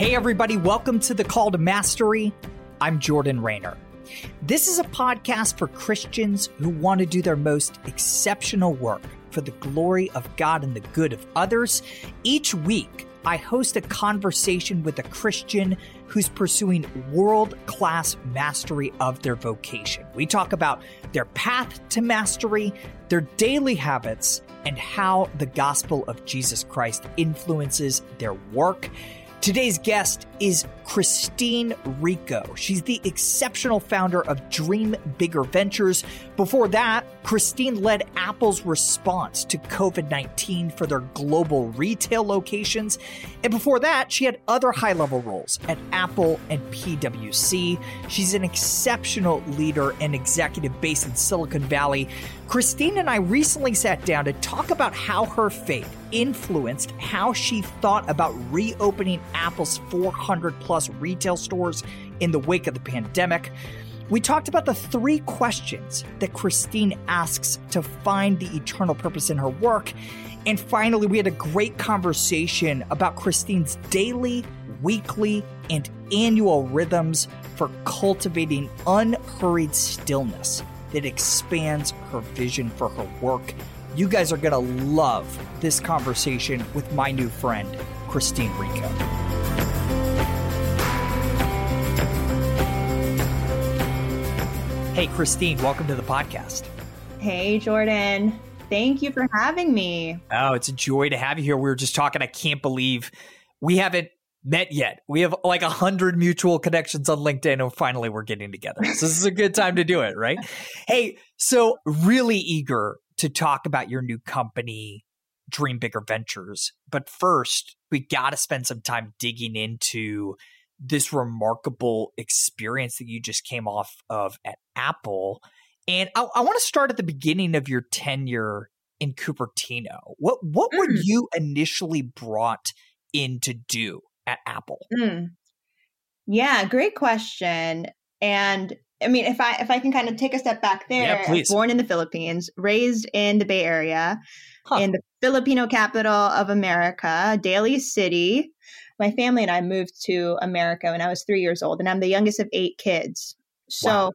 Hey, everybody, welcome to the Call to Mastery. I'm Jordan Raynor. This is a podcast for Christians who want to do their most exceptional work for the glory of God and the good of others. Each week, I host a conversation with a Christian who's pursuing world class mastery of their vocation. We talk about their path to mastery, their daily habits, and how the gospel of Jesus Christ influences their work. Today's guest is Christeen Rico. She's the exceptional founder of Dream Bigger Ventures. Before that, Christeen led Apple's response to COVID 19 for their global retail locations. And before that, she had other high level roles at Apple and PWC. She's an exceptional leader and executive based in Silicon Valley. Christeen and I recently sat down to talk about how her faith influenced how she thought about reopening Apple's 400 plus retail stores in the wake of the pandemic. We talked about the three questions that Christeen asks to find the eternal purpose in her work. And finally, we had a great conversation about Christeen's daily, weekly, and annual rhythms for cultivating unhurried stillness that expands her vision for her work. You guys are going to love this conversation with my new friend, Christeen Rico. Hey, Christeen, welcome to the podcast. Hey, Jordan. Thank you for having me. Oh, it's a joy to have you here. We were just talking. I can't believe we haven't met yet. We have like a hundred mutual connections on LinkedIn, and finally we're getting together. So this is a good time to do it, right? Hey, so really eager to talk about your new company, Dream Bigger Ventures. But first, we got to spend some time digging into this remarkable experience that you just came off of at Apple. And I, I want to start at the beginning of your tenure in Cupertino. What what mm. were you initially brought in to do at Apple? Mm. Yeah, great question. And I mean, if I if I can kind of take a step back there, yeah, born in the Philippines, raised in the Bay Area, huh. in the Filipino capital of America, Daly City. My family and I moved to America when I was three years old, and I'm the youngest of eight kids. So wow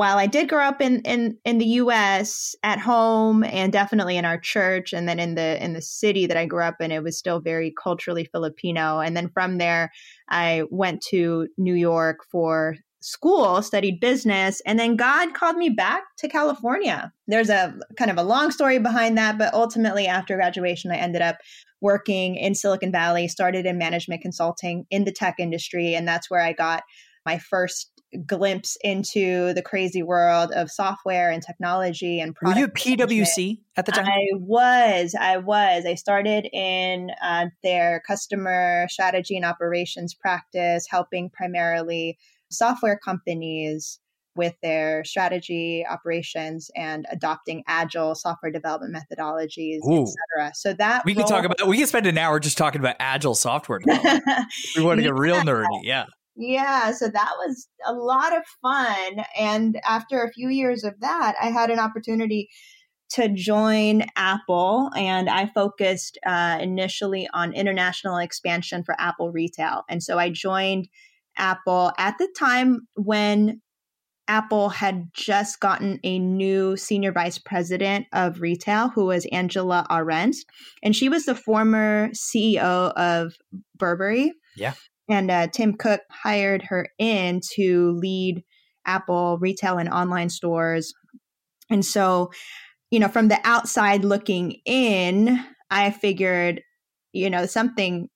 while I did grow up in, in in the US at home and definitely in our church and then in the in the city that I grew up in it was still very culturally Filipino and then from there I went to New York for school studied business and then God called me back to California. There's a kind of a long story behind that but ultimately after graduation I ended up working in Silicon Valley started in management consulting in the tech industry and that's where I got my first glimpse into the crazy world of software and technology and Were you PwC at the time? I was. I was. I started in uh, their customer strategy and operations practice, helping primarily software companies with their strategy operations and adopting agile software development methodologies etc so that we can talk about we can spend an hour just talking about agile software we want to get real nerdy yeah yeah, so that was a lot of fun. And after a few years of that, I had an opportunity to join Apple, and I focused uh, initially on international expansion for Apple retail. And so I joined Apple at the time when Apple had just gotten a new senior vice president of retail who was Angela Ahrendts. And she was the former CEO of Burberry. Yeah. And uh, Tim Cook hired her in to lead Apple retail and online stores. And so, you know, from the outside looking in, I figured, you know, something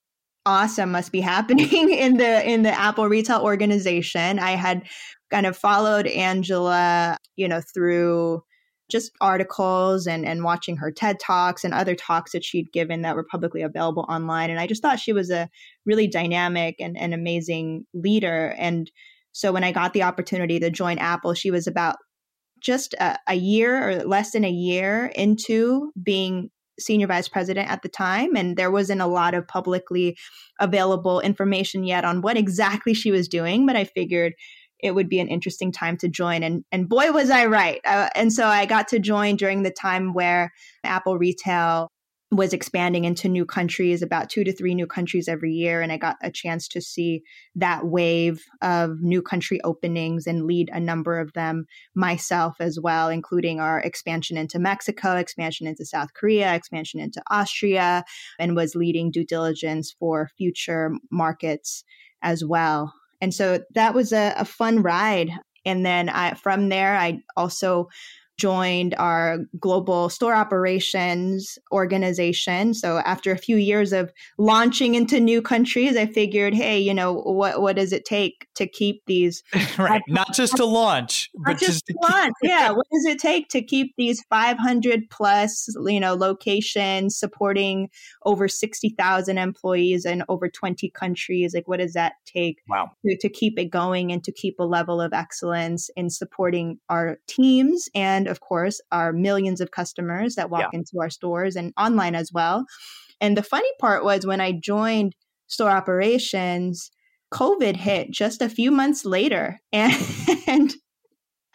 awesome must be happening in the in the Apple retail organization. I had kind of followed Angela, you know, through just articles and, and watching her TED Talks and other talks that she'd given that were publicly available online. And I just thought she was a really dynamic and, and amazing leader. And so when I got the opportunity to join Apple, she was about just a, a year or less than a year into being senior vice president at the time. And there wasn't a lot of publicly available information yet on what exactly she was doing. But I figured it would be an interesting time to join. And, and boy, was I right. Uh, and so I got to join during the time where Apple Retail was expanding into new countries, about two to three new countries every year. And I got a chance to see that wave of new country openings and lead a number of them myself as well, including our expansion into Mexico, expansion into South Korea, expansion into Austria, and was leading due diligence for future markets as well. And so that was a, a fun ride. And then I, from there, I also joined our global store operations organization. So after a few years of launching into new countries, I figured, hey, you know, what what does it take to keep these right? Not just to launch, but just, to launch. yeah, what does it take to keep these 500 plus, you know, locations supporting over 60,000 employees in over 20 countries? Like, what does that take? Wow. To, to keep it going and to keep a level of excellence in supporting our teams and and of course our millions of customers that walk yeah. into our stores and online as well. And the funny part was when I joined store operations, COVID hit just a few months later. And, and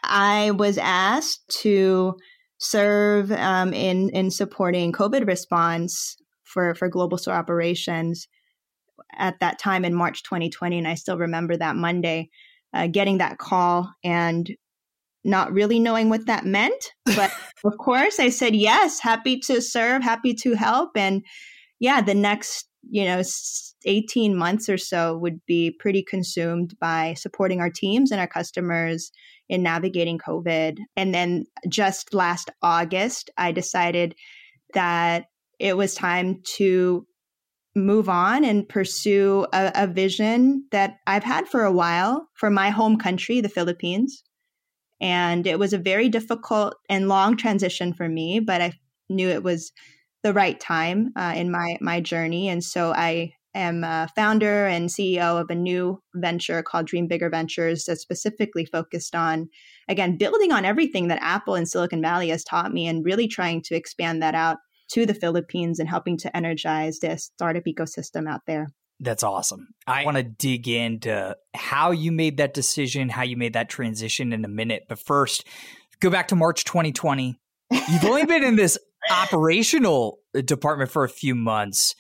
I was asked to serve um, in, in supporting COVID response for, for global store operations at that time in March 2020. And I still remember that Monday. Uh, getting that call and not really knowing what that meant. But of course, I said yes, happy to serve, happy to help. And yeah, the next, you know, 18 months or so would be pretty consumed by supporting our teams and our customers in navigating COVID. And then just last August, I decided that it was time to move on and pursue a, a vision that I've had for a while for my home country, the Philippines. And it was a very difficult and long transition for me, but I knew it was the right time uh, in my my journey. And so I am a founder and CEO of a new venture called Dream Bigger Ventures that's specifically focused on, again, building on everything that Apple and Silicon Valley has taught me and really trying to expand that out to the Philippines and helping to energize this startup ecosystem out there. That's awesome. I want to dig into how you made that decision, how you made that transition in a minute. But first, go back to March 2020. You've only been in this operational uh, department for a few months.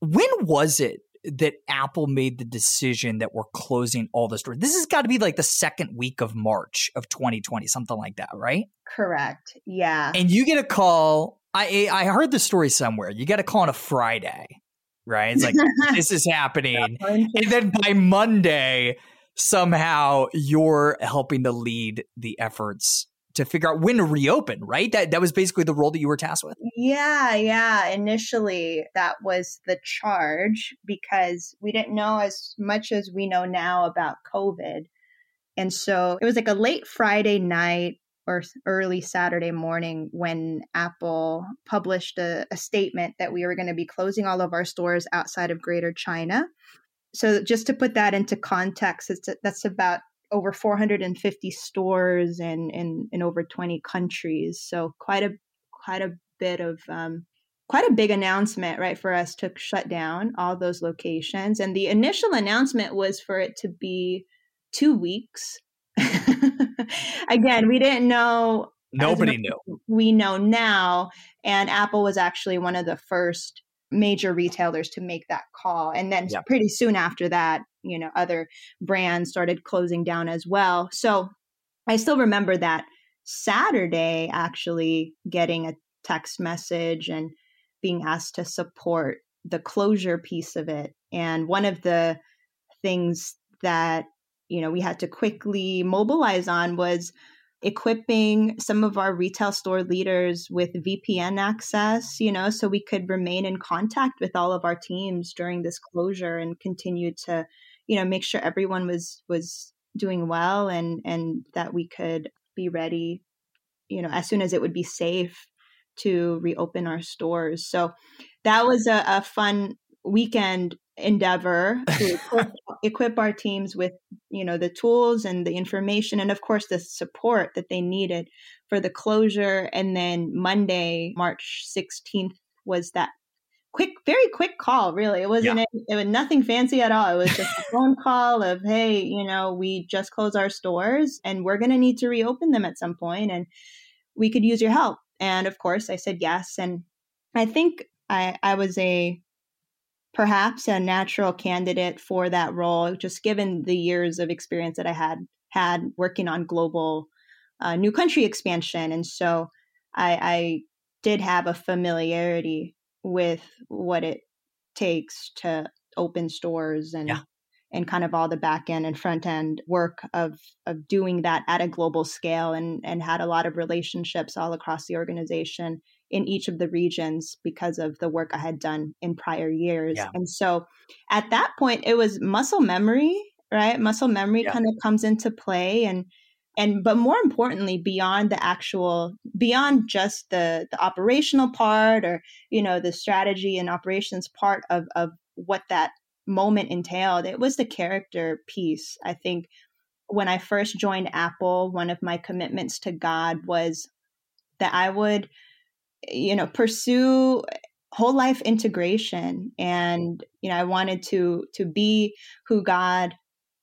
When was it that Apple made the decision that we're closing all the stores? This has got to be like the second week of March of 2020, something like that, right? Correct. Yeah. And you get a call. I I heard the story somewhere. You get a call on a Friday right? It's like this is happening. And then by Monday, somehow you're helping to lead the efforts to figure out when to reopen, right? That that was basically the role that you were tasked with. Yeah, yeah. Initially, that was the charge because we didn't know as much as we know now about COVID. And so it was like a late Friday night or early Saturday morning when Apple published a, a statement that we were going to be closing all of our stores outside of Greater China. So, just to put that into context, it's, that's about over 450 stores in, in, in over 20 countries. So, quite a quite a bit of um, quite a big announcement, right, for us to shut down all those locations. And the initial announcement was for it to be two weeks Again, we didn't know. Nobody knew. We know now. And Apple was actually one of the first major retailers to make that call. And then yep. pretty soon after that, you know, other brands started closing down as well. So I still remember that Saturday actually getting a text message and being asked to support the closure piece of it. And one of the things that you know we had to quickly mobilize on was equipping some of our retail store leaders with VPN access, you know, so we could remain in contact with all of our teams during this closure and continue to, you know, make sure everyone was was doing well and and that we could be ready you know, as soon as it would be safe to reopen our stores. So that was a, a fun weekend endeavor to equip, equip, our teams with you know the tools and the information and of course the support that they needed for the closure. And then monday march 16th was that quick very quick call really. It wasn't yeah. it, it was nothing fancy at all. It was just a phone call of hey you know we just closed our stores and we're going to need to reopen them at some point and we could use your help. And of course i said yes. And i think i i was a perhaps a natural candidate for that role, just given the years of experience that I had had working on global uh, new country expansion. And so I, I did have a familiarity with what it takes to open stores and yeah. and kind of all the back end and front end work of of doing that at a global scale and and had a lot of relationships all across the organization in each of the regions because of the work I had done in prior years. Yeah. And so at that point, it was muscle memory, right? Muscle memory yeah. kind of comes into play and and but more importantly beyond the actual beyond just the the operational part or you know the strategy and operations part of of what that moment entailed it was the character piece i think when i first joined apple one of my commitments to god was that i would you know pursue whole life integration and you know i wanted to to be who god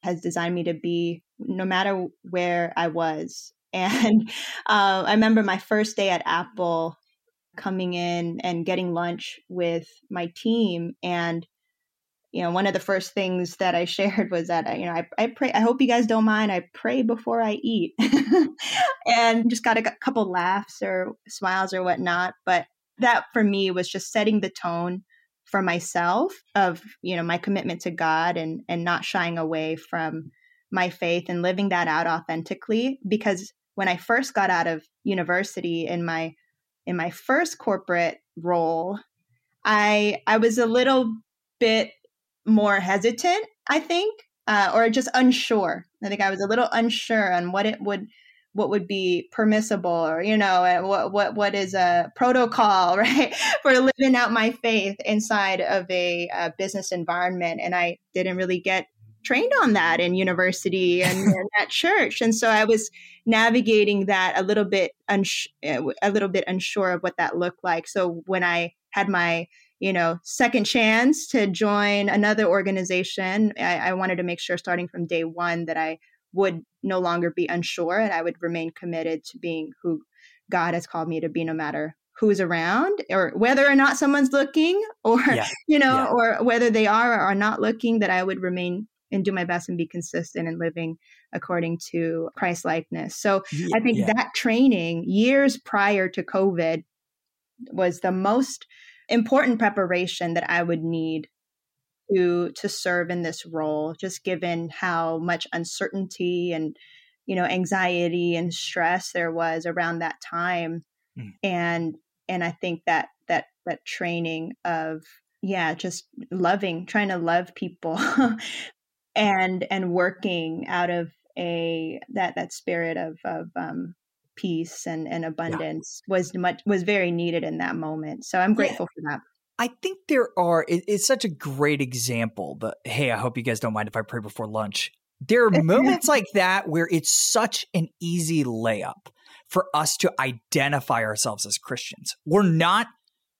has designed me to be no matter where i was. And uh, i remember my first day at apple coming in and getting lunch with my team and you know one of the first things that i shared was that you know i, I pray i hope you guys don't mind. I pray before i eat. And just got a couple laughs or smiles or whatnot but that for me was just setting the tone for myself of you know my commitment to god and and not shying away from my faith and living that out authentically. Because when i first got out of university in my in my first corporate role i i was a little bit more hesitant, I think, uh, or just unsure. I think I was a little unsure on what it would what would be permissible or you know what what what is a protocol right for living out my faith inside of a, a business environment and i didn't really get trained on that in university and, and at church and so i was navigating that a little bit uns- a little bit unsure of what that looked like so when i had my you know, second chance to join another organization. I, I wanted to make sure starting from day one that I would no longer be unsure and I would remain committed to being who God has called me to be no matter who's around or whether or not someone's looking or yeah. you know yeah. or whether they are or are not looking that I would remain and do my best and be consistent in living according to Christ likeness. So yeah. I think that training years prior to COVID was the most important preparation that I would need to to serve in this role just given how much uncertainty and you know anxiety and stress there was around that time mm. and and I think that that that training of yeah just loving trying to love people and and working out of a that that spirit of of um peace and, and abundance yeah. was much was very needed in that moment. So I'm grateful yeah. for that. I think there are. It, it's such a great example. But hey, I hope you guys don't mind if I pray before lunch. There are moments like that where it's such an easy layup for us to identify ourselves as Christians. We're not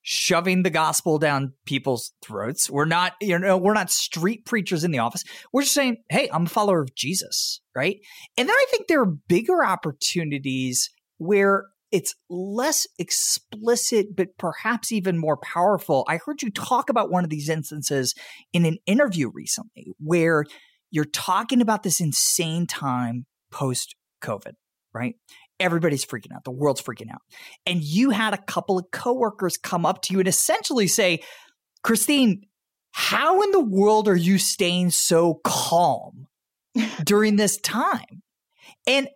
shoving the gospel down people's throats. We're not, you know, we're not street preachers in the office. We're just saying, hey, I'm a follower of Jesus, right? And then I think there are bigger opportunities where it's less explicit, but perhaps even more powerful. I heard you talk about one of these instances in an interview recently where you're talking about this insane time post COVID, right? Everybody's freaking out. The world's freaking out. And you had a couple of coworkers come up to you and essentially say, Christeen, how in the world are you staying so calm during this time? And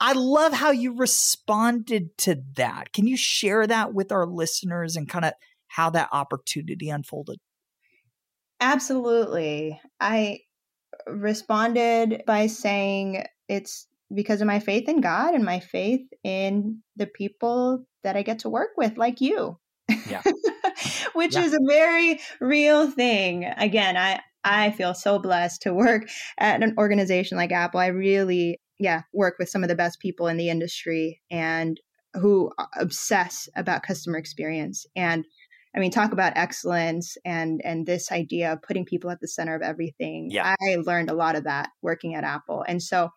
I love how you responded to that. Can you share that with our listeners and kind of how that opportunity unfolded? Absolutely. I responded by saying it's because of my faith in God and my faith in the people that I get to work with, like you. Yeah. Which yeah. is a very real thing. Again, I I feel so blessed to work at an organization like Apple. I really, yeah, work with some of the best people in the industry and who obsess about customer experience. And I mean, talk about excellence and and this idea of putting people at the center of everything. Yeah. I learned a lot of that working at Apple, and so,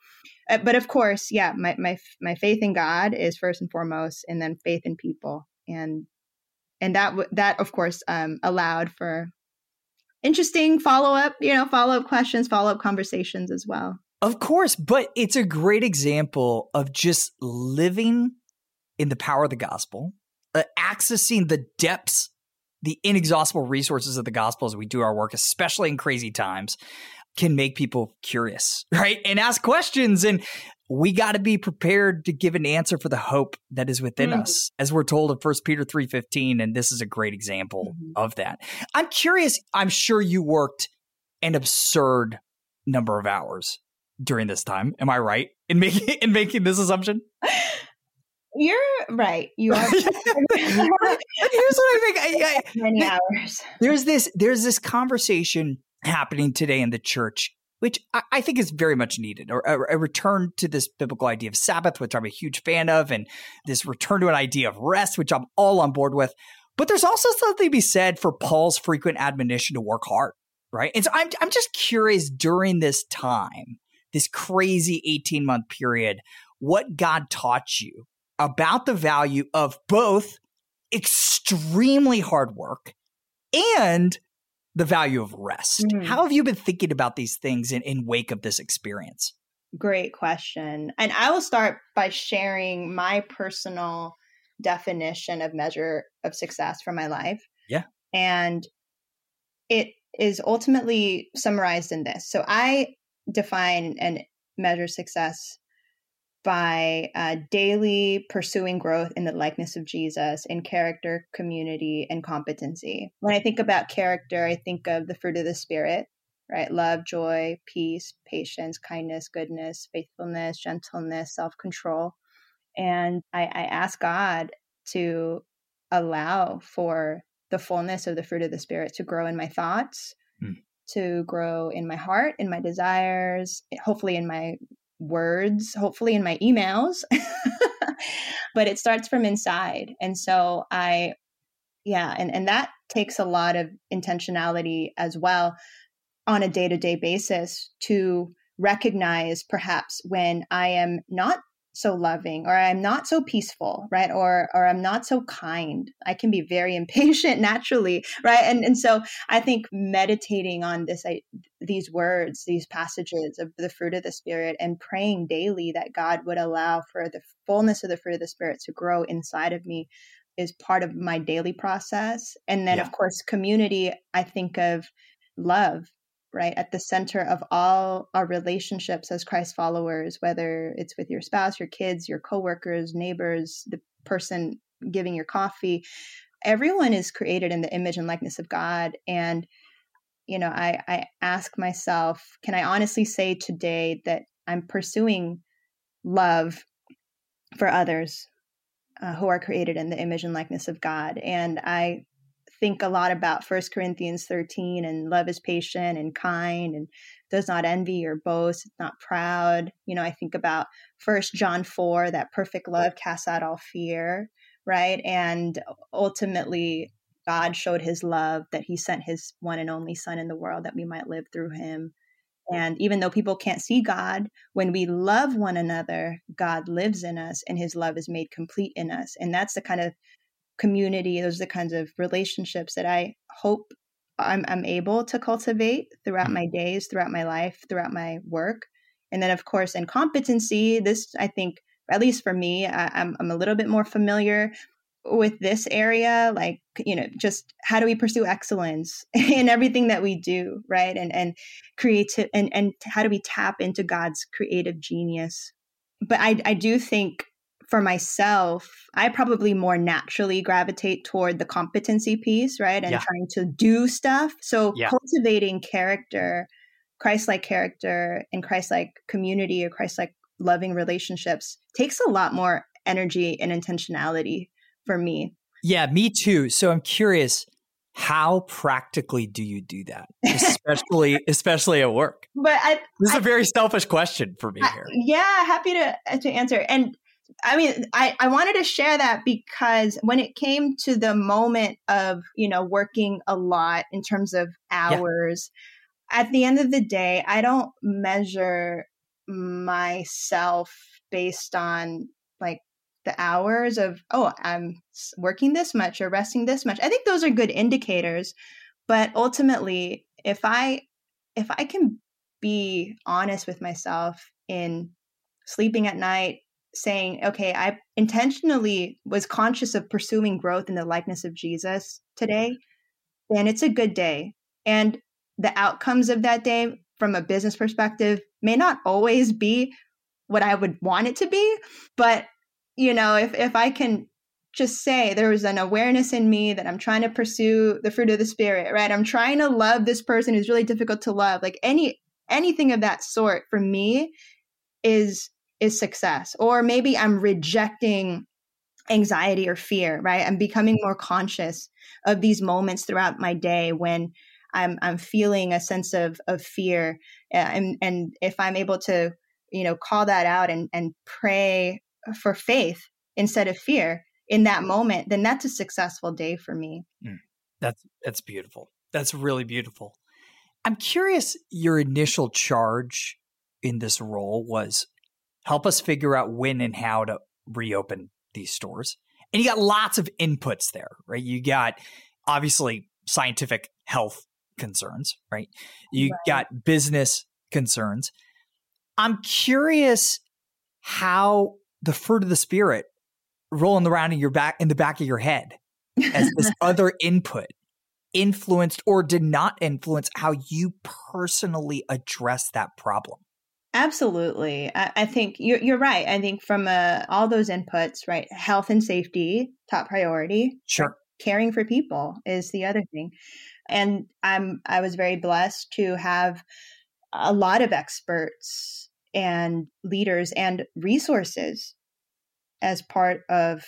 uh, but of course, yeah, my my my faith in God is first and foremost, and then faith in people, and and that that of course um, allowed for interesting follow up, you know, follow up questions, follow up conversations as well. Of course, but it's a great example of just living in the power of the gospel, uh, accessing the depths the inexhaustible resources of the gospel as we do our work, especially in crazy times, can make people curious, right? And ask questions. And we got to be prepared to give an answer for the hope that is within mm-hmm. us, as we're told in 1 Peter 3.15. And this is a great example mm-hmm. of that. I'm curious, I'm sure you worked an absurd number of hours during this time. Am I right in making in making this assumption? You're right. You are. Here's what I think. I, I, many hours. There's this. There's this conversation happening today in the church, which I, I think is very much needed, or a, a, return to this biblical idea of Sabbath, which I'm a huge fan of, and this return to an idea of rest, which I'm all on board with. But there's also something to be said for Paul's frequent admonition to work hard, right? And so I'm I'm just curious during this time, this crazy 18 month period, what God taught you about the value of both extremely hard work and the value of rest. Mm-hmm. How have you been thinking about these things in, in wake of this experience? Great question. And I will start by sharing my personal definition of measure of success for my life. Yeah. And it is ultimately summarized in this. So I define and measure success by uh, daily pursuing growth in the likeness of Jesus in character, community, and competency. When I think about character, I think of the fruit of the Spirit, right? Love, joy, peace, patience, kindness, goodness, faithfulness, gentleness, self control. And I, I ask God to allow for the fullness of the fruit of the Spirit to grow in my thoughts. Mm. To grow in my heart, in my desires, hopefully in my words, hopefully in my emails, but it starts from inside. And so I, yeah, and, and that takes a lot of intentionality as well on a day to day basis to recognize perhaps when I am not so loving or i'm not so peaceful right? Or or i'm not so kind. I can be very impatient naturally right? And and so i think meditating on this I, these words these passages of the fruit of the spirit and praying daily that god would allow for the fullness of the fruit of the spirit to grow inside of me is part of my daily process. And then yeah. of course community i think of love right at the center of all our relationships as Christ followers, whether it's with your spouse, your kids, your coworkers, neighbors, the person giving your coffee. Everyone is created in the image and likeness of God. And, you know, I, I ask myself, can I honestly say today that I'm pursuing love for others uh, who are created in the image and likeness of God? And I think a lot about First Corinthians 13 and love is patient and kind and does not envy or boast, it's not proud. You know, I think about First John 4, that perfect love casts out all fear, right? And ultimately, God showed his love that he sent his one and only son in the world that we might live through him. And even though people can't see God, when we love one another, God lives in us and his love is made complete in us. And that's the kind of community. Those are the kinds of relationships that I hope I'm, I'm able to cultivate throughout mm. my days, throughout my life, throughout my work. And then, of course, in competency, this, I think, at least for me, I, I'm, I'm a little bit more familiar with this area like you know just how do we pursue excellence in everything that we do right and and creative and and how do we tap into god's creative genius but i i do think for myself, I probably more naturally gravitate toward the competency piece, right? And yeah. trying to do stuff. So yeah. cultivating character, Christ like character, and Christ like community or Christ like loving relationships takes a lot more energy and intentionality for me. Yeah, me too. So I'm curious, how practically do you do that especially especially at work but I, this is I, a very selfish question for me I, here yeah happy to uh, to answer and i mean I, I wanted to share that because when it came to the moment of you know working a lot in terms of hours yeah. at the end of the day i don't measure myself based on like the hours of oh i'm working this much or resting this much i think those are good indicators but ultimately if i if i can be honest with myself in sleeping at night saying okay i intentionally was conscious of pursuing growth in the likeness of jesus today then it's a good day and the outcomes of that day from a business perspective may not always be what I would want it to be, but you know, if if I can just say there was an awareness in me that I'm trying to pursue the fruit of the spirit, right? I'm trying to love this person who's really difficult to love. Like any anything of that sort for me is is success. Or maybe I'm rejecting anxiety or fear, right? I'm becoming more conscious of these moments throughout my day when I'm I'm feeling a sense of of fear, and and if I'm able to you know call that out and and pray for faith instead of fear in that moment, then that's a successful day for me. Mm, that's that's beautiful. That's really beautiful. I'm curious your initial charge in this role was help us figure out when and how to reopen these stores. And you got lots of inputs there, right? You got obviously scientific health concerns, right? You right. got business concerns. I'm curious how the fruit of the spirit rolling around in your back in the back of your head as this other input influenced or did not influence how you personally address that problem absolutely i, I think you're, you're, right i think from uh, all those inputs right health and safety top priority sure caring for people is the other thing and i'm i was very blessed to have a lot of experts and leaders and resources as part of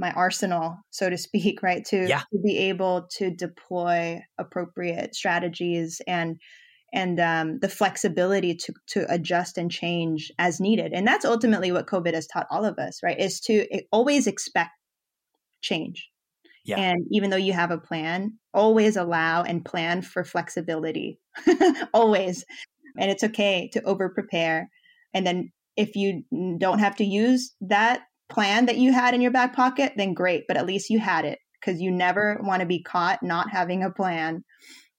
my arsenal, so to speak, right? To, yeah. to be able to deploy appropriate strategies and and um, the flexibility to to adjust and change as needed. And that's ultimately what COVID has taught all of us, right? Is to always expect change. Yeah. And even though you have a plan, always allow and plan for flexibility. always. And it's okay to over prepare and then if you don't have to use that plan that you had in your back pocket, then great, but at least you had it because you never want to be caught not having a plan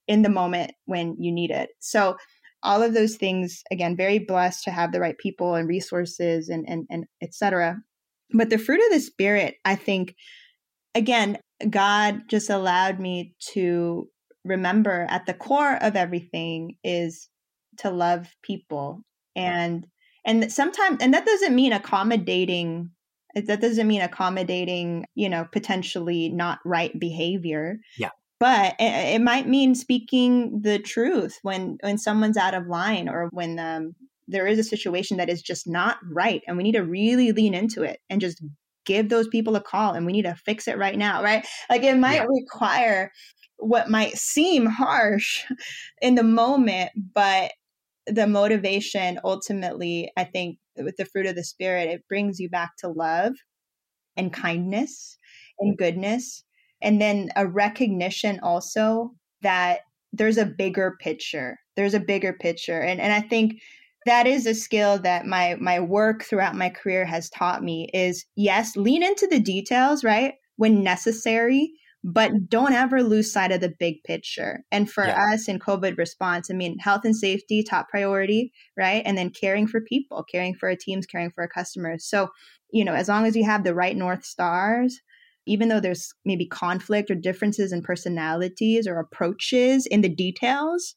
in the moment when you need it. So all of those things, again, very blessed to have the right people and resources and and, and etc. But the fruit of the spirit, I think, again, God just allowed me to remember at the core of everything is to love people and and sometimes and that doesn't mean accommodating that doesn't mean accommodating you know potentially not right behavior yeah but it, it might mean speaking the truth when when someone's out of line or when um, there is a situation that is just not right and we need to really lean into it and just give those people a call and we need to fix it right now right like it might yeah. require what might seem harsh in the moment but the motivation ultimately, I think, with the fruit of the spirit, it brings you back to love and kindness and goodness. And then a recognition also that there's a bigger picture. There's a bigger picture. And and I think that is a skill that my my work throughout my career has taught me is yes, lean into the details, right? When necessary, but don't ever lose sight of the big picture. And for yeah. us in COVID response, I mean, health and safety, top priority, right? And then caring for people, caring for our teams, caring for our customers. So, you know, as long as you have the right North Stars, even though there's maybe conflict or differences in personalities or approaches in the details,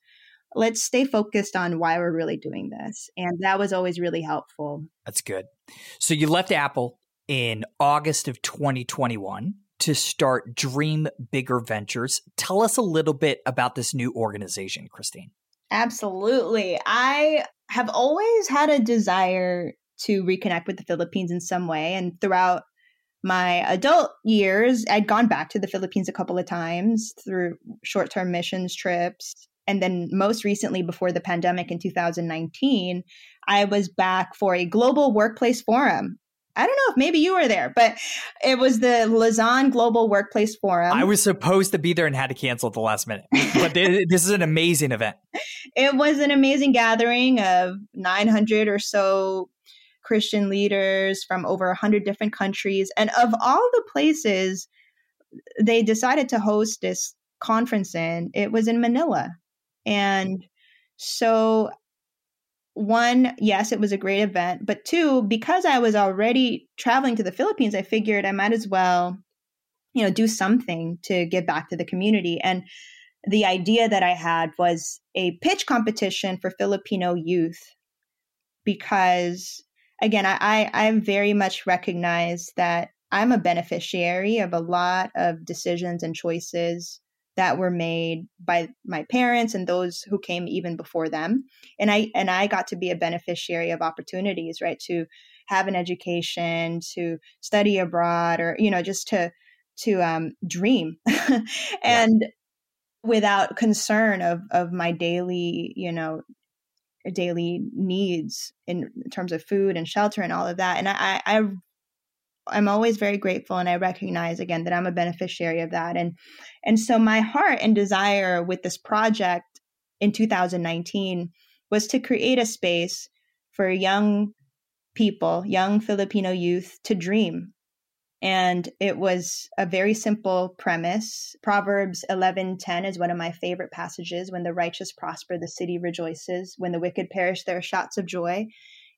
let's stay focused on why we're really doing this. And that was always really helpful. That's good. So you left Apple in August of 2021 to start Dream Bigger Ventures. Tell us a little bit about this new organization, Christeen. Absolutely. I have always had a desire to reconnect with the Philippines in some way. And throughout my adult years, I'd gone back to the Philippines a couple of times through short term missions trips. And then most recently, before the pandemic in 2019, I was back for a global workplace forum I don't know if maybe you were there, but it was the Lausanne Global Workplace Forum. I was supposed to be there and had to cancel at the last minute. But this is an amazing event. It was an amazing gathering of 900 or so Christian leaders from over 100 different countries. And of all the places they decided to host this conference in, it was in Manila. And so one, yes, it was a great event, but two, because I was already traveling to the Philippines, I figured I might as well, you know, do something to give back to the community. And the idea that I had was a pitch competition for Filipino youth because again, I, I, I very much recognize that I'm a beneficiary of a lot of decisions and choices that were made by my parents and those who came even before them and i and i got to be a beneficiary of opportunities right to have an education to study abroad or you know just to to um, dream and yeah. without concern of of my daily you know daily needs in terms of food and shelter and all of that and i i I'm always very grateful and I recognize again that I'm a beneficiary of that. And and so my heart and desire with this project in 2019 was to create a space for young people, young Filipino youth to dream. And it was a very simple premise. Proverbs 11:10 is one of my favorite passages. When the righteous prosper, the city rejoices. When the wicked perish, there are shouts of joy.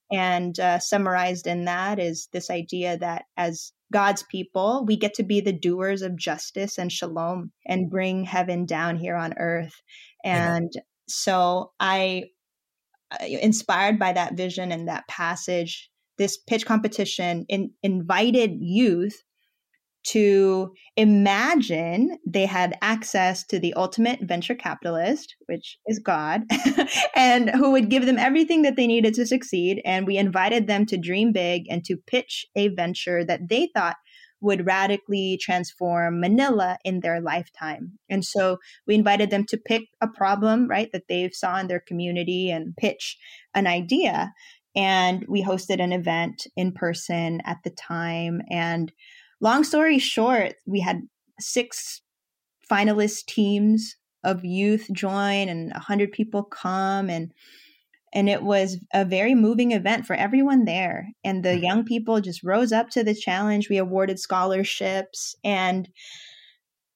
And uh, summarized in that is this idea that as God's people, we get to be the doers of justice and shalom and bring heaven down here on earth. And Amen. so I, uh, inspired by that vision and that passage, this pitch competition in, invited youth to imagine they had access to the ultimate venture capitalist, which is God, and who would give them everything that they needed to succeed. And we invited them to dream big and to pitch a venture that they thought would radically transform Manila in their lifetime. And so we invited them to pick a problem, right, that they saw in their community and pitch an idea. And we hosted an event in person at the time. And long story short, we had six finalist teams of youth join and 100 people come and and it was a very moving event for everyone there and the mm-hmm. young people just rose up to the challenge we awarded scholarships and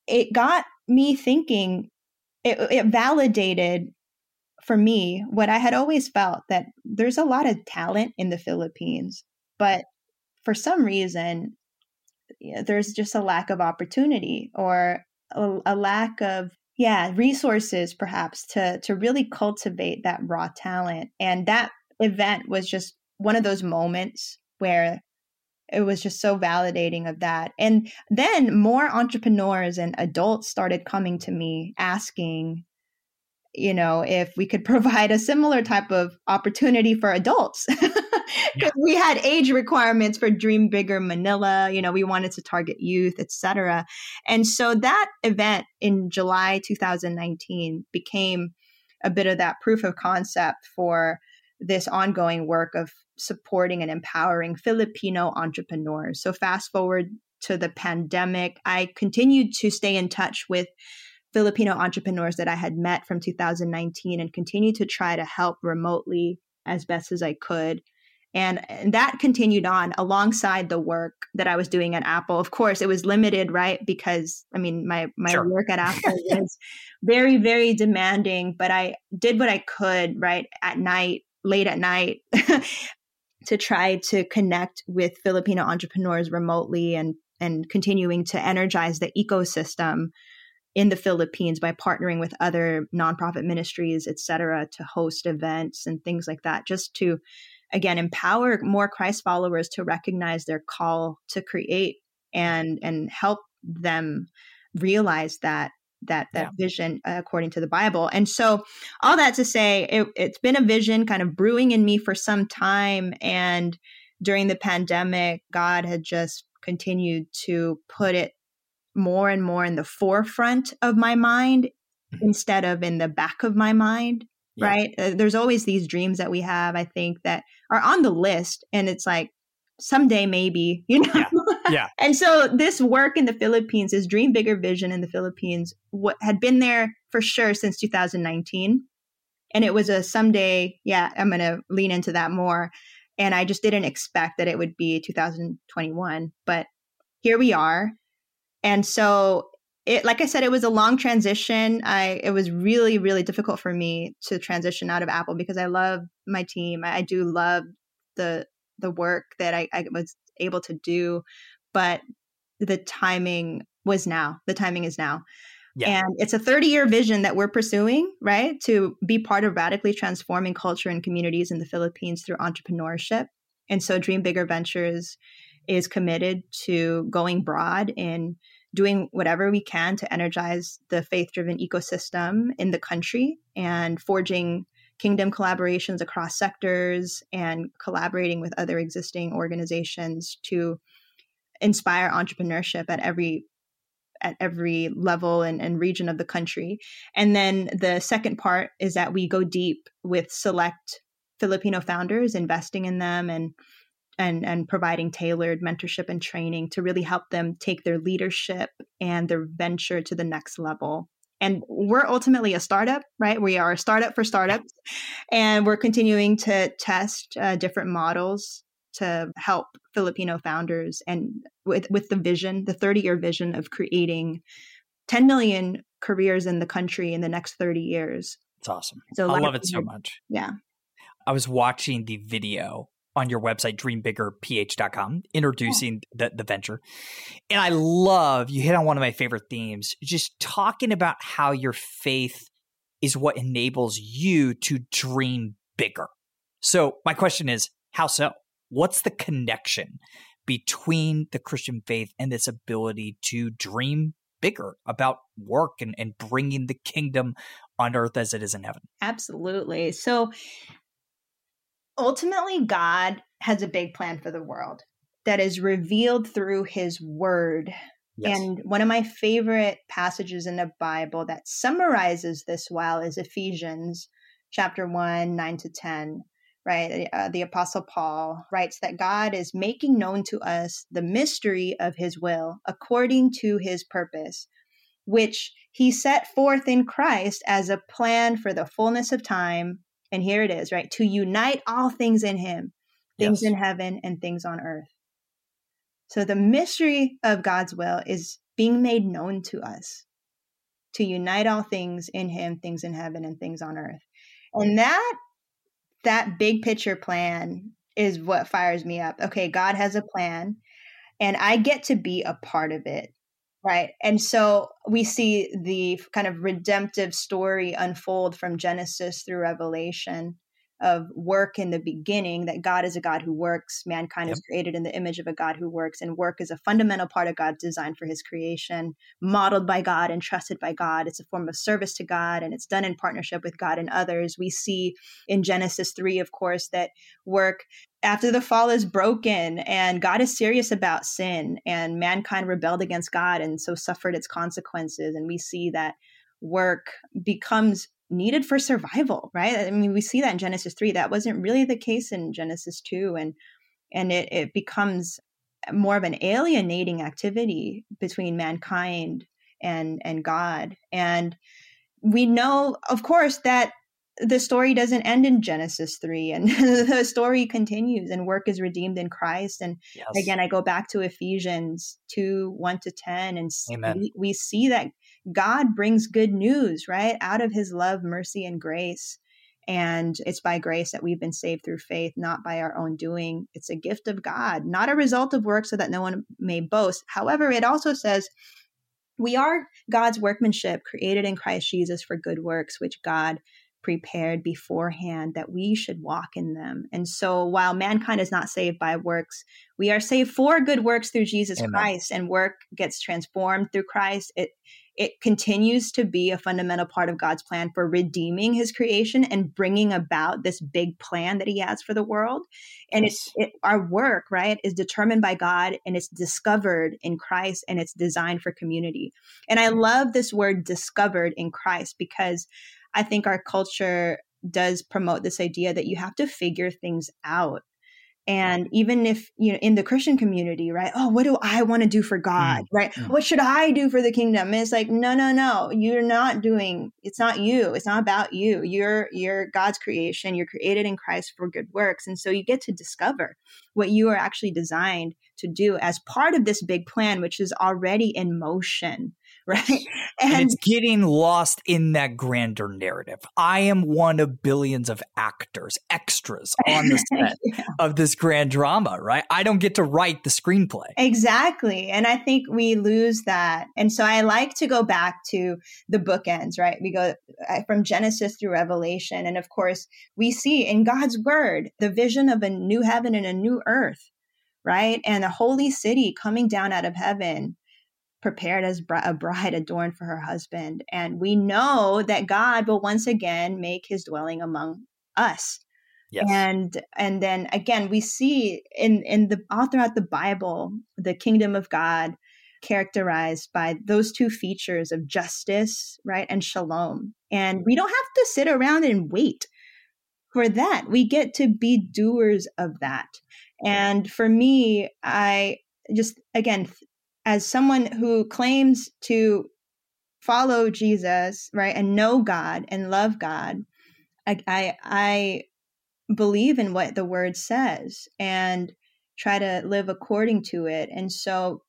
it got me thinking it, it validated for me what i had always felt that there's a lot of talent in the philippines but for some reason there's just a lack of opportunity or a, a lack of yeah resources perhaps to to really cultivate that raw talent. And that event was just one of those moments where it was just so validating of that. And then more entrepreneurs and adults started coming to me asking you know, if we could provide a similar type of opportunity for adults. Because yeah. we had age requirements for Dream Bigger Manila, you know, we wanted to target youth, etc. And so that event in July 2019 became a bit of that proof of concept for this ongoing work of supporting and empowering Filipino entrepreneurs. So fast forward to the pandemic, I continued to stay in touch with Filipino entrepreneurs that I had met from 2019 and continued to try to help remotely as best as I could. And, and, that continued on alongside the work that I was doing at Apple. Of course, it was limited, right? Because I mean, my my sure. work at Apple was very, very demanding. But I did what I could, right, at night, late at night, to try to connect with Filipino entrepreneurs remotely and and continuing to energize the ecosystem in the Philippines by partnering with other nonprofit ministries, et cetera, to host events and things like that, just to, again, empower more Christ followers to recognize their call to create and, and help them realize that that that yeah. vision uh, according to the Bible. And so, all that to say, it, it's been a vision kind of brewing in me for some time. And during the pandemic, God had just continued to put it more and more in the forefront of my mind mm-hmm. instead of in the back of my mind. Yeah. Right. Uh, there's always these dreams that we have, I think, that are on the list. And it's like, someday maybe, you know? Yeah. yeah. and so this work in the Philippines, this Dream Bigger vision in the Philippines, what had been there for sure since 2019. And it was a someday, yeah, I'm going to lean into that more. And I just didn't expect that it would be 2021. But here we are. And so it like I said, it was a long transition. I it was really, really difficult for me to transition out of Apple because I love my team. I, I do love the the work that I, I was able to do, but the timing was now. The timing is now. Yeah. And it's a 30 year vision that we're pursuing, right? To be part of radically transforming culture and communities in the Philippines through entrepreneurship. And so Dream Bigger Ventures is committed to going broad in doing whatever we can to energize the faith driven ecosystem in the country and forging kingdom collaborations across sectors and collaborating with other existing organizations to inspire entrepreneurship at every at every level and, and region of the country. And then the second part is that we go deep with select Filipino founders, investing in them and and and providing tailored mentorship and training to really help them take their leadership and their venture to the next level. And we're ultimately a startup right? We are a startup for startups. And we're continuing to test uh, different models to help filipino founders and with with the vision the 30 year vision of creating 10 million careers in the country in the next 30 years. It's awesome. So i love it so much. Yeah. I was watching the video on your website, dreambiggerph.com, introducing yeah. the, the venture. And I love, you hit on one of my favorite themes, just talking about how your faith is what enables you to dream bigger. So, my question is, how so? What's the connection between the Christian faith and this ability to dream bigger about work and, and bringing the kingdom on earth as it is in heaven? Absolutely. So, ultimately, God has a big plan for the world that is revealed through his word. Yes. And one of my favorite passages in the Bible that summarizes this well is Ephesians chapter 1, 9 to 10 right? Uh, the Apostle Paul writes that God is making known to us the mystery of his will according to his purpose, which he set forth in Christ as a plan for the fullness of time and here it is, right? To unite all things in him, things yes. in heaven and things on earth. So the mystery of God's will is being made known to us to unite all things in him, things in heaven and things on earth. And that that big picture plan is what fires me up. Okay, God has a plan and I get to be a part of it. Right. And so we see the kind of redemptive story unfold from Genesis through Revelation of work in the beginning that God is a God who works. Mankind yep. is created in the image of a God who works, and work is a fundamental part of God's design for his creation, modeled by God and trusted by God. It's a form of service to God, and it's done in partnership with God and others. We see in Genesis 3, of course, that work after the fall is broken and God is serious about sin, and mankind rebelled against God and so suffered its consequences. And we see that work becomes needed for survival, right? I mean, we see that in Genesis 3. That wasn't really the case in Genesis 2. And and it, it becomes more of an alienating activity between mankind and and God. And we know, of course, that the story doesn't end in Genesis 3 and the story continues and work is redeemed in Christ. And yes. again, I go back to Ephesians 2 1 to 10, and we, we, see that God brings good news, right? Out of his love, mercy, and grace. And it's by grace that we've been saved through faith, not by our own doing. It's a gift of God, not a result of work so that no one may boast. However, it also says, we are God's workmanship, created in Christ Jesus for good works, which God prepared beforehand that we should walk in them. And so while mankind is not saved by works, we are saved for good works through Jesus Amen. Christ and work gets transformed through Christ. It it continues to be a fundamental part of God's plan for redeeming his creation and bringing about this big plan that he has for the world. And yes. it's it, our work, right, is determined by God and it's discovered in Christ and it's designed for community. And I love this word discovered in Christ because I think our culture does promote this idea that you have to figure things out and even if you know in the christian community right oh what do i want to do for god? Mm, right? mm. what should i do for the kingdom? And it's like no no no. You're not doing it's not you. It's not about you. You're you're god's creation. You're created in christ for good works. And so you get to discover what you are actually designed to do as part of this big plan which is already in motion right? And, and, it's getting lost in that grander narrative. I am one of billions of actors, extras on the set yeah. of this grand drama, right? I don't get to write the screenplay. Exactly. And I think we lose that. And so I like to go back to the bookends, right? We go uh, from Genesis through Revelation. And of course, we see in God's word the vision of a new heaven and a new earth right? And a holy city coming down out of heaven prepared as a bride adorned for her husband. And we know that God will once again make his dwelling among us. Yes. And and then again we see in in the all throughout the Bible the kingdom of God characterized by those two features of justice, right, and shalom. And we don't have to sit around and wait for that. We get to be doers of that. And for me, I just again as someone who claims to follow Jesus, right, and know God and love God, I, I, I believe in what the word says and try to live according to it. And so,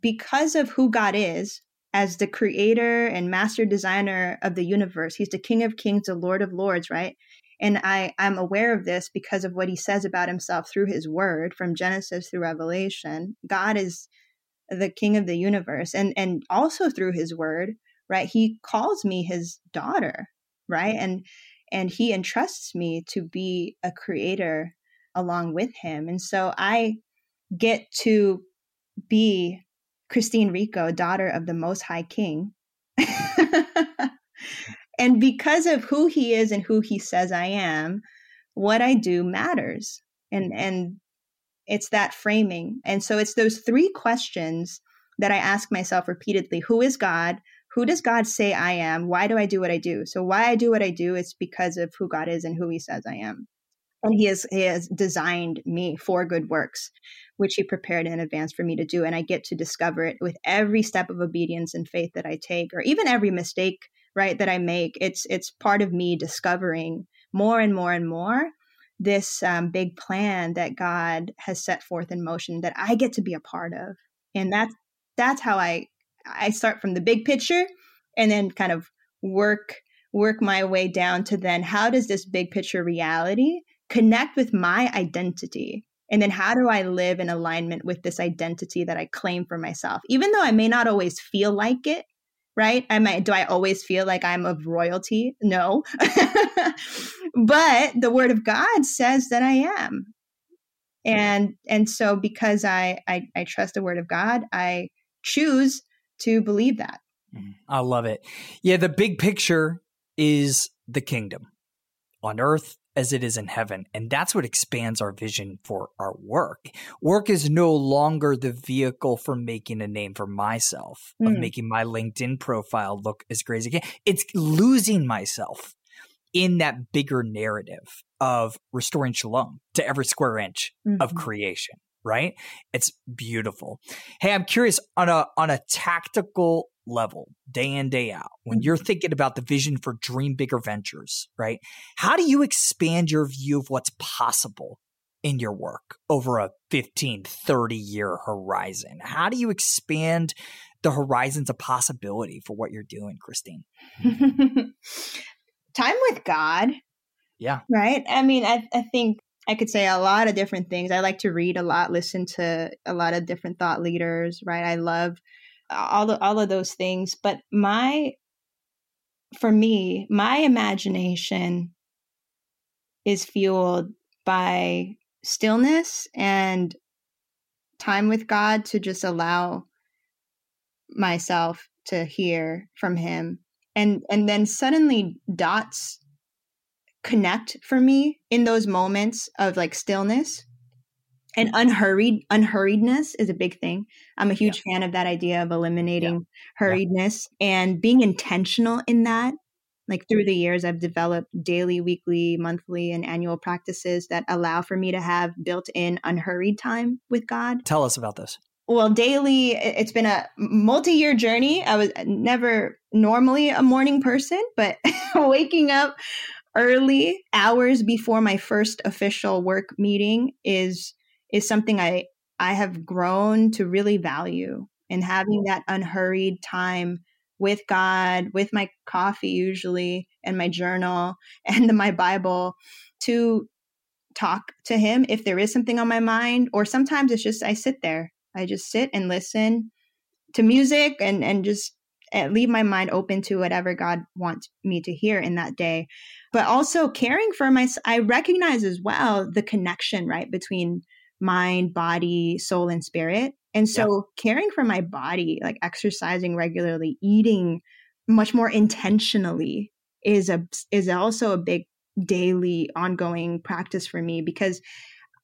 because of who God is, as the creator and master designer of the universe, he's the king of kings, the lord of lords, right? And I, I'm aware of this because of what he says about himself through his word from Genesis through Revelation. God is the king of the universe and and also through his word right he calls me his daughter right and and he entrusts me to be a creator along with him. And so i get to be Christeen Rico daughter of the most high king. And because of who he is and who he says i am what i do matters. And and it's that framing. And so it's those three questions that I ask myself repeatedly Who is God? Who does God say I am? Why do I do what I do? So, why I do what I do is because of who God is and who He says I am. And he has, he has designed me for good works, which he prepared in advance for me to do. And I get to discover it with every step of obedience and faith that I take, or even every mistake, right, that I make. It's, it's part of me discovering more and more and more this um, big plan that God has set forth in motion that I get to be a part of. And that's that's how I I start from the big picture and then kind of work work my way down to then how does this big picture reality connect with my identity? And then how do I live in alignment with this identity that I claim for myself? Even though I may not always feel like it, right? I might do I always feel like I'm of royalty? No. but the word of God says that I am. And and so because I, I I trust the word of God, I choose to believe that. Mm-hmm. I love it. Yeah, the big picture is the kingdom on earth as it is in heaven. And that's what expands our vision for our work. Work is no longer the vehicle for making a name for myself, mm. of making my LinkedIn profile look as great as it can. It's losing myself in that bigger narrative of restoring shalom to every square inch mm-hmm. of creation right? It's beautiful. Hey i'm curious on a on a tactical level day in day out when you're mm-hmm. thinking about the vision for dream bigger ventures right? How do you expand your view of what's possible in your work over a 15 30 year horizon? How do you expand the horizons of possibility for what you're doing Christeen time with god yeah right i mean I, I think I could say a lot of different things. I like to read a lot, listen to a lot of different thought leaders, right? I love all of, all of those things. But my, for me, my imagination is fueled by stillness and time with God to just allow myself to hear from him and and then suddenly dots connect for me in those moments of like stillness and mm-hmm. unhurried unhurriedness is a big thing i'm a huge yeah. fan of that idea of eliminating yeah. hurriedness yeah. and being intentional in that like through the years i've developed daily weekly monthly and annual practices that allow for me to have built in unhurried time with god tell us about this well daily it's been a multi-year journey. I was never normally a morning person but waking up early hours before my first official work meeting is is something i i have grown to really value. And having that unhurried time with god with my coffee usually and my journal and my bible to talk to him if there is something on my mind or sometimes it's just i sit there I just sit and listen to music and and just eh, leave my mind open to whatever God wants me to hear in that day. But also caring for myself, I recognize as well the connection, right, between mind, body, soul, and spirit. And so yeah. caring for my body, like exercising regularly, eating much more intentionally is a is also a big daily ongoing practice for me because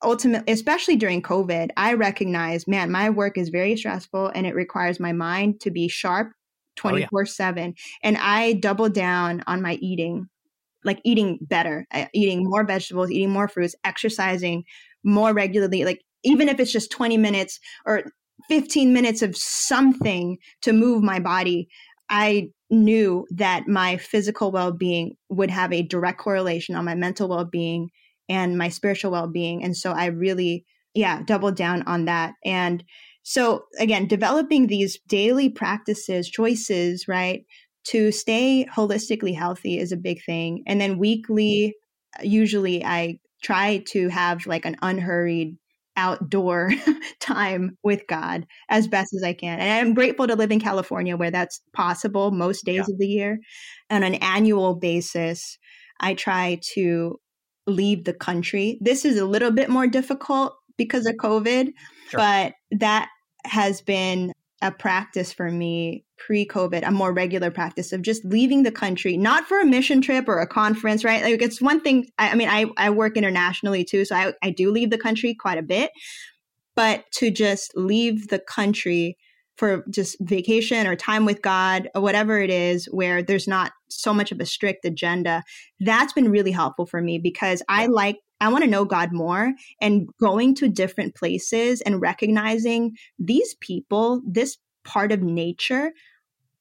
ultimately, especially during COVID, I recognize, man, my work is very stressful and it requires my mind to be sharp 24 oh, yeah. 7. And I doubled down on my eating, like eating better, uh, eating more vegetables, eating more fruits, exercising more regularly. Like, even if it's just 20 minutes or 15 minutes of something to move my body, I knew that my physical well being would have a direct correlation on my mental well being and my spiritual well-being and so i really yeah doubled down on that and so again developing these daily practices choices right to stay holistically healthy is a big thing and then weekly usually i try to have like an unhurried outdoor time with God as best as I can. And I'm grateful to live in California where that's possible most days yeah. of the year. On an annual basis, I try to leave the country. This is a little bit more difficult because of COVID, sure. but that has been a practice for me pre COVID, a more regular practice of just leaving the country, not for a mission trip or a conference, right? Like it's one thing. I, I mean, I, I work internationally too, so I, I do leave the country quite a bit, but to just leave the country for just vacation or time with God or whatever it is, where there's not so much of a strict agenda, that's been really helpful for me because I like I want to know God more and going to different places and recognizing these people, this part of nature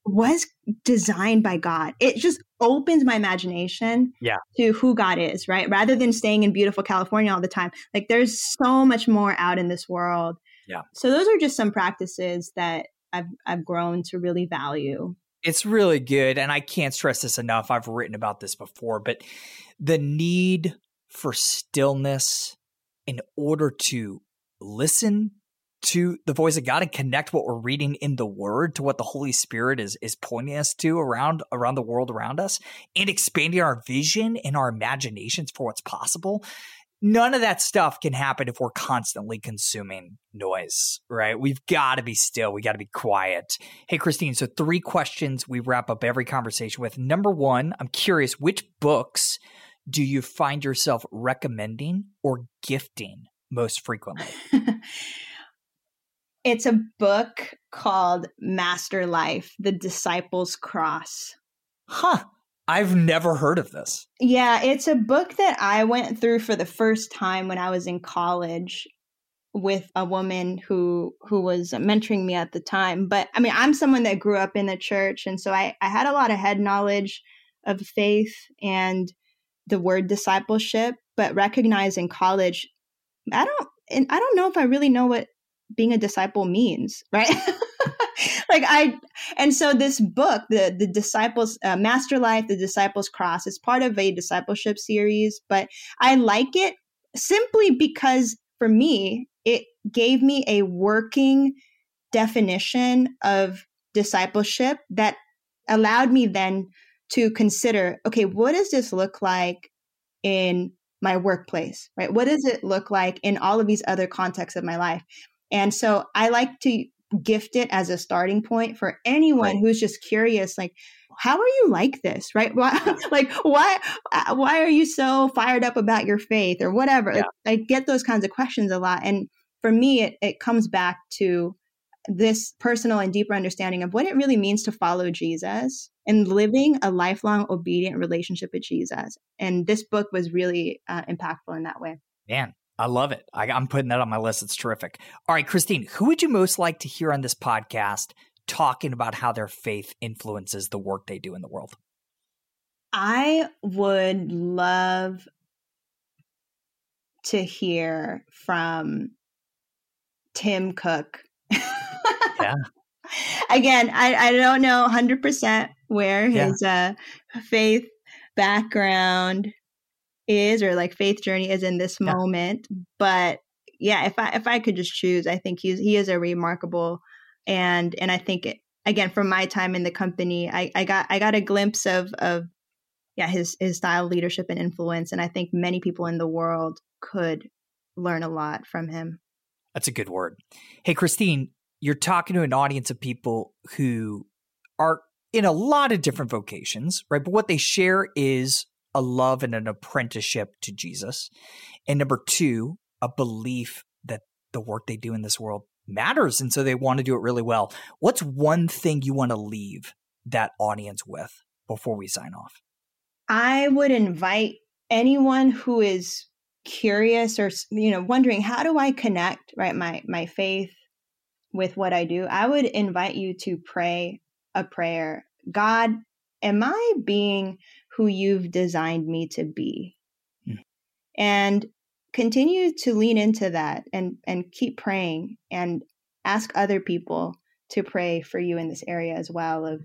was designed by God. It just opens my imagination yeah. to who God is, right? Rather than staying in beautiful California all the time. Like there's so much more out in this world yeah. So those are just some practices that I've I've grown to really value. It's really good and I can't stress this enough. I've written about this before, but the need for stillness in order to listen to the voice of God and connect what we're reading in the word to what the Holy Spirit is is pointing us to around around the world around us and expanding our vision and our imaginations for what's possible none of that stuff can happen if we're constantly consuming noise, right? We've got to be still. We got to be quiet. Hey, Christeen, so three questions we wrap up every conversation with. Number one, I'm curious, which books do you find yourself recommending or gifting most frequently? it's a book called MasterLife The Disciples Cross. Huh. I've never heard of this. Yeah, it's a book that I went through for the first time when I was in college with a woman who who was mentoring me at the time. But I mean, I'm someone that grew up in the church and so I I had a lot of head knowledge of faith and the word discipleship, but recognized in college I don't and I don't know if I really know what being a disciple means, right? like I, and so this book, the the disciples uh, MasterLife, the Disciples Cross, is part of a discipleship series. But I like it simply because for me, it gave me a working definition of discipleship that allowed me then to consider, okay, what does this look like in my workplace, right? What does it look like in all of these other contexts of my life? And so I like to gift it as a starting point for anyone right. who's just curious like how are you like this right why, like why uh, why are you so fired up about your faith or whatever yeah. i get those kinds of questions a lot and for me it, it comes back to this personal and deeper understanding of what it really means to follow jesus and living a lifelong obedient relationship with jesus and this book was really uh, impactful in that way man I love it. I, am putting that on my list. It's terrific. All right, Christeen, who would you most like to hear on this podcast talking about how their faith influences the work they do in the world? I would love to hear from Tim Cook. yeah. Again, I, I don't know 100% where his yeah. uh, faith background is or like faith journey is in this yeah. moment, but yeah, if I if I could just choose, I think he's he is a remarkable and and I think it, again from my time in the company, I, I got I got a glimpse of of yeah his his style, leadership, and influence, and I think many people in the world could learn a lot from him. That's a good word. Hey, Christeen, you're talking to an audience of people who are in a lot of different vocations, right? But what they share is a love and an apprenticeship to Jesus. And number two, a belief that the work they do in this world matters. And so they want to do it really well. What's one thing you want to leave that audience with before we sign off? I would invite anyone who is curious or you know wondering how do I connect right my my faith with what I do. I would invite you to pray a prayer. God, am I being who you've designed me to be? Mm. And continue to lean into that and and keep praying and ask other people to pray for you in this area as well of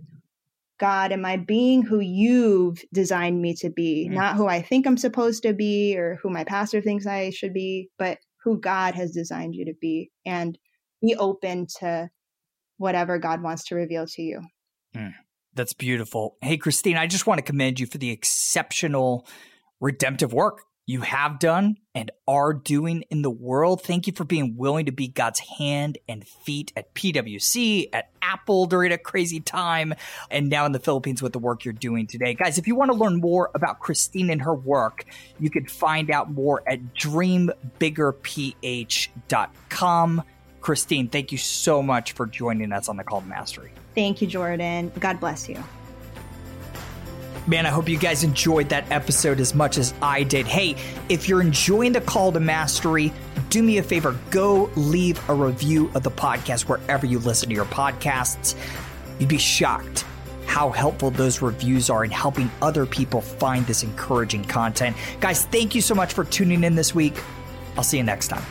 God, am I being who you've designed me to be? Mm. Not who I think I'm supposed to be or who my pastor thinks I should be, but who God has designed you to be. And be open to whatever God wants to reveal to you. Mm. That's beautiful. Hey, Christeen, I just want to commend you for the exceptional redemptive work you have done and are doing in the world. Thank you for being willing to be God's hand and feet at PWC, at Apple during a crazy time, and now in the Philippines with the work you're doing today. Guys, if you want to learn more about Christeen and her work, you can find out more at dreambiggerph.com. Christeen, thank you so much for joining us on the Call to Mastery. Thank you, Jordan. God bless you. Man, I hope you guys enjoyed that episode as much as I did. Hey, if you're enjoying the call to mastery, do me a favor go leave a review of the podcast wherever you listen to your podcasts. You'd be shocked how helpful those reviews are in helping other people find this encouraging content. Guys, thank you so much for tuning in this week. I'll see you next time.